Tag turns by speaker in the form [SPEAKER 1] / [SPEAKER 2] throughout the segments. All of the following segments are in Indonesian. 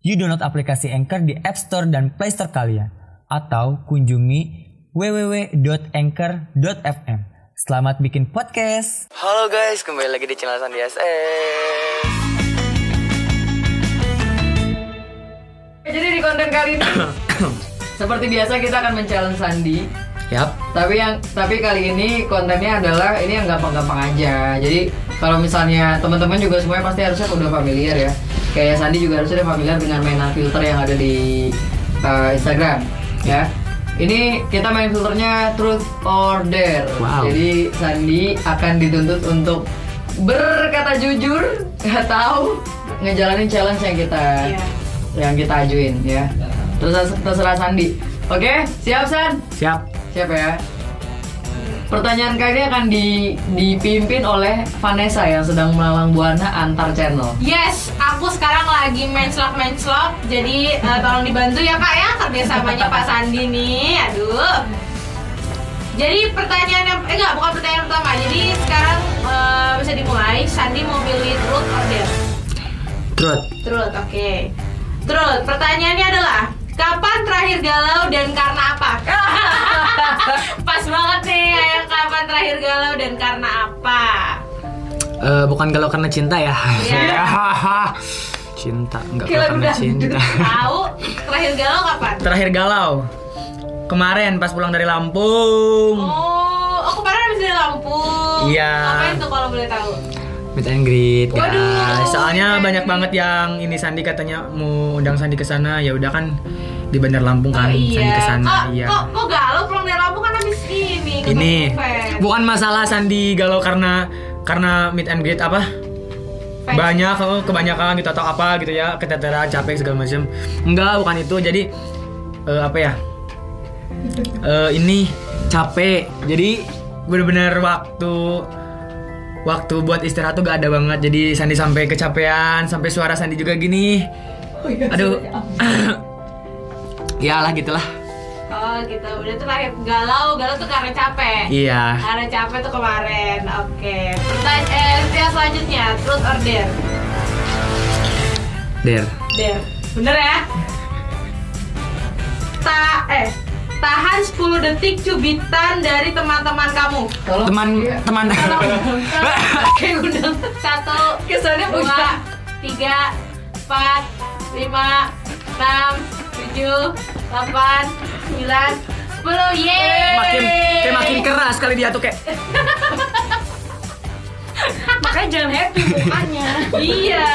[SPEAKER 1] You download aplikasi Anchor di App Store dan Play Store kalian. Atau kunjungi www.anchor.fm. Selamat bikin podcast. Halo guys, kembali lagi di channel Sandi SS.
[SPEAKER 2] Jadi di konten kali ini seperti biasa kita akan men-challenge Sandi.
[SPEAKER 1] Yap.
[SPEAKER 2] Tapi yang tapi kali ini kontennya adalah ini yang gampang-gampang aja. Jadi kalau misalnya teman-teman juga semuanya pasti harusnya udah familiar ya. Kayak Sandi juga harusnya familiar dengan mainan filter yang ada di uh, Instagram ya. Ini kita main filternya truth or dare.
[SPEAKER 1] Wow.
[SPEAKER 2] Jadi Sandi akan dituntut untuk berkata jujur atau ngejalanin challenge yang kita yang kita ajuin ya. Terus terserah Sandi. Oke, siap San?
[SPEAKER 1] Siap.
[SPEAKER 2] Siap ya. Pertanyaan kali ini akan di, dipimpin oleh Vanessa yang sedang melalang buana antar channel.
[SPEAKER 3] Yes, aku sekarang lagi mencelok mencelok, jadi eh, tolong dibantu ya kak ya kerjasamanya Pak Sandi nih, aduh. Jadi pertanyaan yang eh enggak bukan pertanyaan pertama, jadi sekarang eh, bisa dimulai. Sandi mau pilih truth or dare?
[SPEAKER 1] Truth.
[SPEAKER 3] Truth, oke. Truth, pertanyaannya adalah galau dan karena apa?
[SPEAKER 4] Eh, bukan galau karena cinta ya.
[SPEAKER 3] Iya.
[SPEAKER 4] cinta, galau karena
[SPEAKER 2] udah.
[SPEAKER 4] cinta.
[SPEAKER 3] Tahu terakhir galau kapan?
[SPEAKER 4] Terakhir galau. Kemarin pas pulang dari Lampung.
[SPEAKER 3] Oh, oh kemarin habis dari Lampung.
[SPEAKER 4] Iya.
[SPEAKER 3] Ngapain tuh kalau boleh tahu?
[SPEAKER 4] Meet and greet, guys.
[SPEAKER 3] Waduh,
[SPEAKER 4] Soalnya banyak
[SPEAKER 3] greet.
[SPEAKER 4] banget yang ini Sandi katanya mau undang Sandi ke sana. Ya udah kan di Bandar Lampung kan
[SPEAKER 3] oh, iya.
[SPEAKER 4] Sandi ke sana.
[SPEAKER 3] Kok,
[SPEAKER 4] Iya.
[SPEAKER 3] kok, kok galau pulang dari Lampung kan habis ini.
[SPEAKER 4] Ini
[SPEAKER 3] fans.
[SPEAKER 4] bukan masalah Sandi galau karena karena meet and greet apa?
[SPEAKER 3] Fans.
[SPEAKER 4] banyak oh, kebanyakan gitu atau apa gitu ya keteteran capek segala macam enggak bukan itu jadi eh, apa ya Eh, ini capek jadi bener-bener waktu waktu buat istirahat tuh gak ada banget jadi Sandi sampai kecapean sampai suara Sandi juga gini aduh ya lah gitulah
[SPEAKER 3] Oh gitu, udah tuh lahir galau, galau tuh karena capek.
[SPEAKER 4] iya
[SPEAKER 3] Karena capek tuh kemarin. Oke. Pertanyaan eh, selanjutnya, truth or dare?
[SPEAKER 4] der
[SPEAKER 3] Dare. Bener ya? Ta eh tahan 10 detik cubitan dari teman-teman kamu.
[SPEAKER 2] Tolong.
[SPEAKER 4] teman teman
[SPEAKER 2] Kayak undang.
[SPEAKER 3] Satu,
[SPEAKER 2] Kesannya
[SPEAKER 3] dua, tiga, empat, lima, tujuh, delapan, sembilan, sepuluh. Yeay!
[SPEAKER 4] makin kayak makin keras kali dia tuh kayak
[SPEAKER 3] Makanya jangan happy mukanya. iya.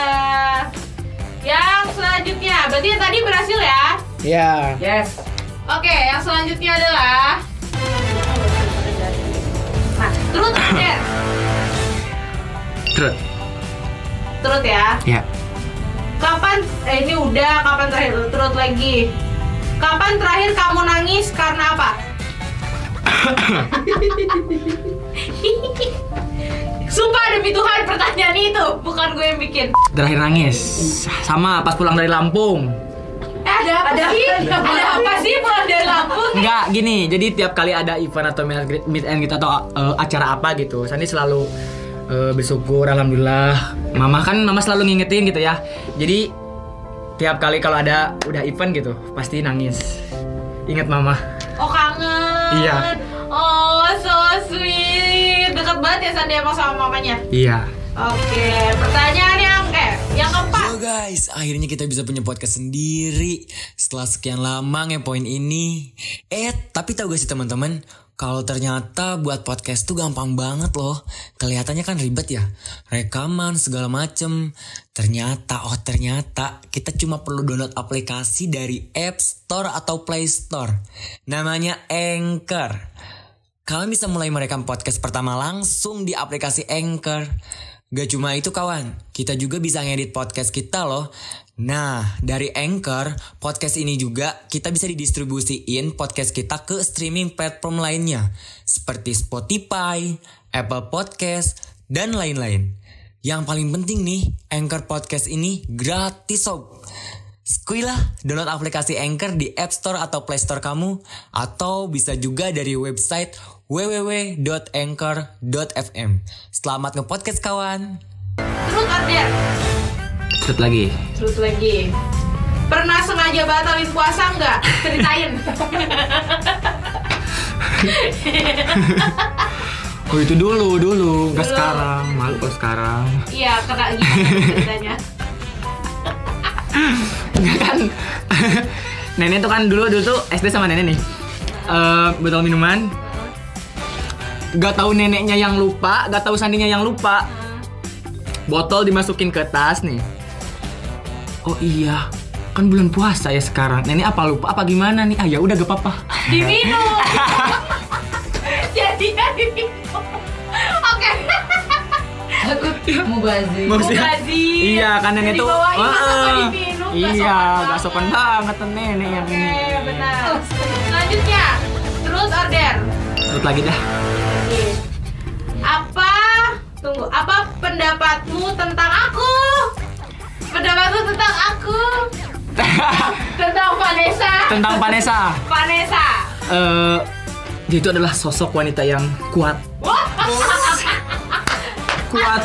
[SPEAKER 3] Yang selanjutnya, berarti yang tadi berhasil ya?
[SPEAKER 4] ya
[SPEAKER 2] Yes.
[SPEAKER 3] Oke, yang selanjutnya adalah Nah, dare?
[SPEAKER 4] truth
[SPEAKER 3] Truth ya.
[SPEAKER 4] ya
[SPEAKER 3] Kapan eh ini udah kapan terakhir truth lagi? Kapan terakhir kamu nangis karena apa? Sumpah demi Tuhan pertanyaan itu bukan gue yang bikin.
[SPEAKER 4] terakhir nangis sama pas pulang dari Lampung
[SPEAKER 3] Eh, ada apa
[SPEAKER 2] Ada
[SPEAKER 3] sih?
[SPEAKER 2] apa?
[SPEAKER 3] Ada apa sih pulang dari Lampung?
[SPEAKER 4] Enggak, gini. Jadi tiap kali ada event atau meet and greet- meet and greet atau uh, acara apa gitu, Sandi selalu uh, bersyukur alhamdulillah. Mama kan mama selalu ngingetin gitu ya. Jadi tiap kali kalau ada udah event gitu, pasti nangis. Ingat mama.
[SPEAKER 3] Oh kangen.
[SPEAKER 4] Iya.
[SPEAKER 3] Oh so sweet. Deket banget ya Sandi emang sama mamanya.
[SPEAKER 4] Iya.
[SPEAKER 3] Oke, pertanyaan yang eh yang keempat.
[SPEAKER 1] Yo guys, akhirnya kita bisa punya podcast sendiri setelah sekian lama ngepoin ini. Eh, tapi tahu gak sih teman-teman, kalau ternyata buat podcast tuh gampang banget loh. Kelihatannya kan ribet ya, rekaman segala macem. Ternyata, oh ternyata kita cuma perlu download aplikasi dari App Store atau Play Store. Namanya Anchor. Kalian bisa mulai merekam podcast pertama langsung di aplikasi Anchor. Gak cuma itu kawan, kita juga bisa ngedit podcast kita loh. Nah, dari Anchor, podcast ini juga kita bisa didistribusiin podcast kita ke streaming platform lainnya. Seperti Spotify, Apple Podcast, dan lain-lain. Yang paling penting nih, Anchor Podcast ini gratis sob. Skui lah, download aplikasi Anchor di App Store atau Play Store kamu. Atau bisa juga dari website www.anchor.fm. Selamat nge-podcast kawan.
[SPEAKER 3] Terus order.
[SPEAKER 4] Terus lagi.
[SPEAKER 3] Terus lagi. Pernah sengaja batalin puasa nggak? Ceritain.
[SPEAKER 4] Oh itu dulu, dulu. Gak
[SPEAKER 3] Dulu.
[SPEAKER 4] sekarang. Malu kok sekarang.
[SPEAKER 3] Iya, kena gimana ceritanya?
[SPEAKER 4] Enggak kan. nenek tuh kan dulu dulu tuh SD sama nenek nih. Eh botol minuman. Gak tahu neneknya yang lupa, gak tahu sandinya yang lupa. Botol dimasukin ke tas nih. Oh iya, kan bulan puasa ya sekarang. Nenek apa lupa apa gimana nih? Ah ya udah gak apa-apa.
[SPEAKER 3] Diminum. Jadinya diminum. Oke.
[SPEAKER 2] Takut mubazir.
[SPEAKER 3] Mubazir.
[SPEAKER 4] Iya kan nenek.
[SPEAKER 3] Dibawain masa
[SPEAKER 4] Heeh.
[SPEAKER 3] nggak
[SPEAKER 4] Iya,
[SPEAKER 3] sopan
[SPEAKER 4] gak sopan
[SPEAKER 3] banget.
[SPEAKER 4] nenek yang
[SPEAKER 3] Oke,
[SPEAKER 4] ini.
[SPEAKER 3] benar. Selanjutnya, terus order.
[SPEAKER 4] Terus lagi dah.
[SPEAKER 3] Oke. Apa? Tunggu. Apa pendapatmu tentang aku? Pendapatmu tentang aku? tentang Vanessa.
[SPEAKER 4] Tentang Vanessa.
[SPEAKER 3] Vanessa.
[SPEAKER 4] Eh, dia itu adalah sosok wanita yang kuat.
[SPEAKER 3] Wah.
[SPEAKER 4] Kuat.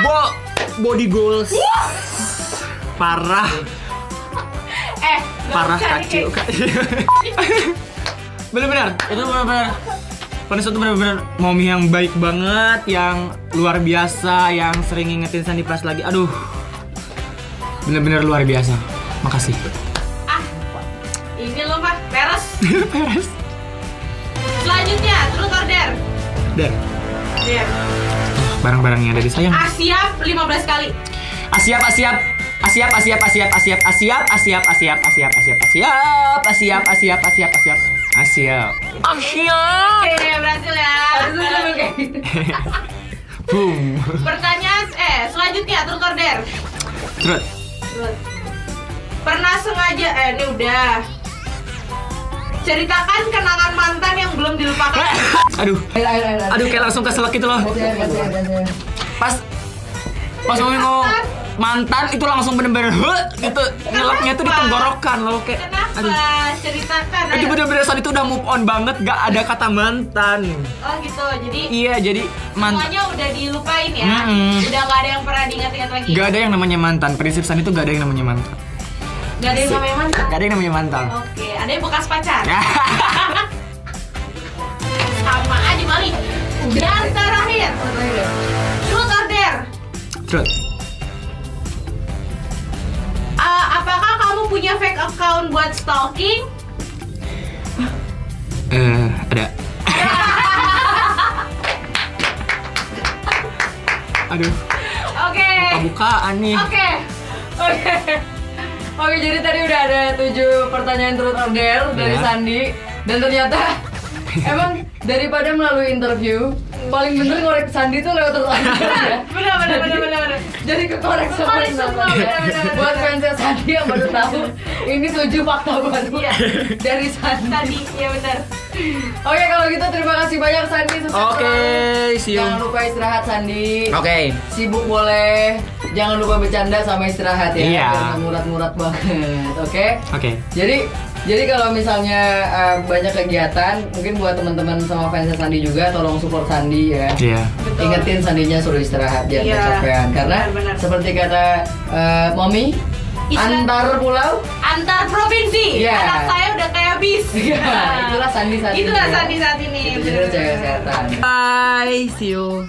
[SPEAKER 4] Bo body goals. Parah,
[SPEAKER 3] Eh,
[SPEAKER 4] parah kacau.
[SPEAKER 3] nih.
[SPEAKER 4] Bener-bener, itu bener-bener Vanessa tuh bener-bener mommy yang baik banget, yang luar biasa, yang sering ngingetin Sandy pas lagi. Aduh, bener-bener luar biasa. Makasih.
[SPEAKER 3] Ah, ini loh mah peres.
[SPEAKER 4] Peres.
[SPEAKER 3] Selanjutnya, terus order.
[SPEAKER 4] Dan
[SPEAKER 3] Iya.
[SPEAKER 4] Barang-barang yang ada di sayang.
[SPEAKER 3] Ah, siap 15 kali.
[SPEAKER 4] Asiap, asiap, asiap, asiap, asiap, asiap, asiap, asiap, asiap, asiap, asiap, asiap, asiap, asiap, asiap, asiap, asiap, asiap.
[SPEAKER 3] Oke, berhasil ya.
[SPEAKER 2] Gitu.
[SPEAKER 4] Boom.
[SPEAKER 3] Pertanyaan eh selanjutnya terus order.
[SPEAKER 4] Terus.
[SPEAKER 3] Terus. Pernah sengaja eh ini udah. Ceritakan kenangan mantan yang belum dilupakan.
[SPEAKER 4] Aduh,
[SPEAKER 2] Air, air, air. air.
[SPEAKER 4] aduh kayak langsung keselak gitu loh. Pas pas ngomong ngomong mantan itu langsung bener-bener "Huh," gitu ngelapnya tuh di tenggorokan loh kayak
[SPEAKER 3] Kenapa?
[SPEAKER 4] aduh
[SPEAKER 3] Ceritakan.
[SPEAKER 4] itu
[SPEAKER 3] ayo.
[SPEAKER 4] bener-bener saat itu udah move on banget gak ada kata mantan
[SPEAKER 3] Oh gitu. Jadi
[SPEAKER 4] iya jadi mantan
[SPEAKER 3] semuanya udah dilupain ya.
[SPEAKER 4] Mm-mm.
[SPEAKER 3] Udah gak ada yang pernah diingat-ingat lagi.
[SPEAKER 4] gak ada yang namanya mantan prinsip San itu gak ada yang namanya mantan
[SPEAKER 3] Gak ada yang namanya mantan.
[SPEAKER 4] gak ada yang namanya mantan
[SPEAKER 3] Oke, ada yang bekas pacar. Sama aja Mali. Dan terakhir, truth order.
[SPEAKER 4] terus
[SPEAKER 3] Ah, apakah kamu punya fake account buat stalking?
[SPEAKER 4] eh ada aduh
[SPEAKER 3] Oke.
[SPEAKER 4] bukaan nih
[SPEAKER 3] Oke.
[SPEAKER 2] Oke. Oke, jadi tadi udah ada tujuh pertanyaan turut order dari
[SPEAKER 4] Ya.
[SPEAKER 2] Sandi dan ternyata emang daripada melalui interview paling bener ngorek Sandi tuh lewat order ya.
[SPEAKER 3] Benar benar benar benar. benar.
[SPEAKER 2] Jadi kekorek sama
[SPEAKER 3] semua.
[SPEAKER 2] Buat fansnya Sandi yang baru tahu ini tujuh fakta baru
[SPEAKER 3] Iya.
[SPEAKER 2] dari Sandi.
[SPEAKER 3] Tadi ya benar.
[SPEAKER 2] Oke, kalau gitu terima kasih banyak Sandi
[SPEAKER 4] oke
[SPEAKER 2] selalu.
[SPEAKER 4] see you
[SPEAKER 2] Jangan lupa istirahat Sandi.
[SPEAKER 4] oke
[SPEAKER 2] Sibuk boleh, jangan lupa bercanda sama istirahat ya.
[SPEAKER 4] Iya.
[SPEAKER 2] Murat-murat banget. Oke?
[SPEAKER 4] oke
[SPEAKER 2] Jadi jadi kalau misalnya uh, banyak kegiatan, mungkin buat teman-teman sama fansnya Sandi juga tolong support Sandi ya.
[SPEAKER 4] iya
[SPEAKER 3] Betul.
[SPEAKER 2] Ingetin Sandinya suruh istirahat jangan
[SPEAKER 3] Iya,
[SPEAKER 2] kecapean karena
[SPEAKER 3] benar-benar.
[SPEAKER 2] seperti kata uh, Mommy
[SPEAKER 3] Istilah-
[SPEAKER 2] antar pulau
[SPEAKER 3] Antar provinsi.
[SPEAKER 2] Iya.
[SPEAKER 3] Anak saya udah kayak bis.
[SPEAKER 2] Iya, itulah Sandi saat ini
[SPEAKER 3] Itulah. Sandi saat ini.
[SPEAKER 2] Itu jadi jaga kesehatan.
[SPEAKER 4] bye see you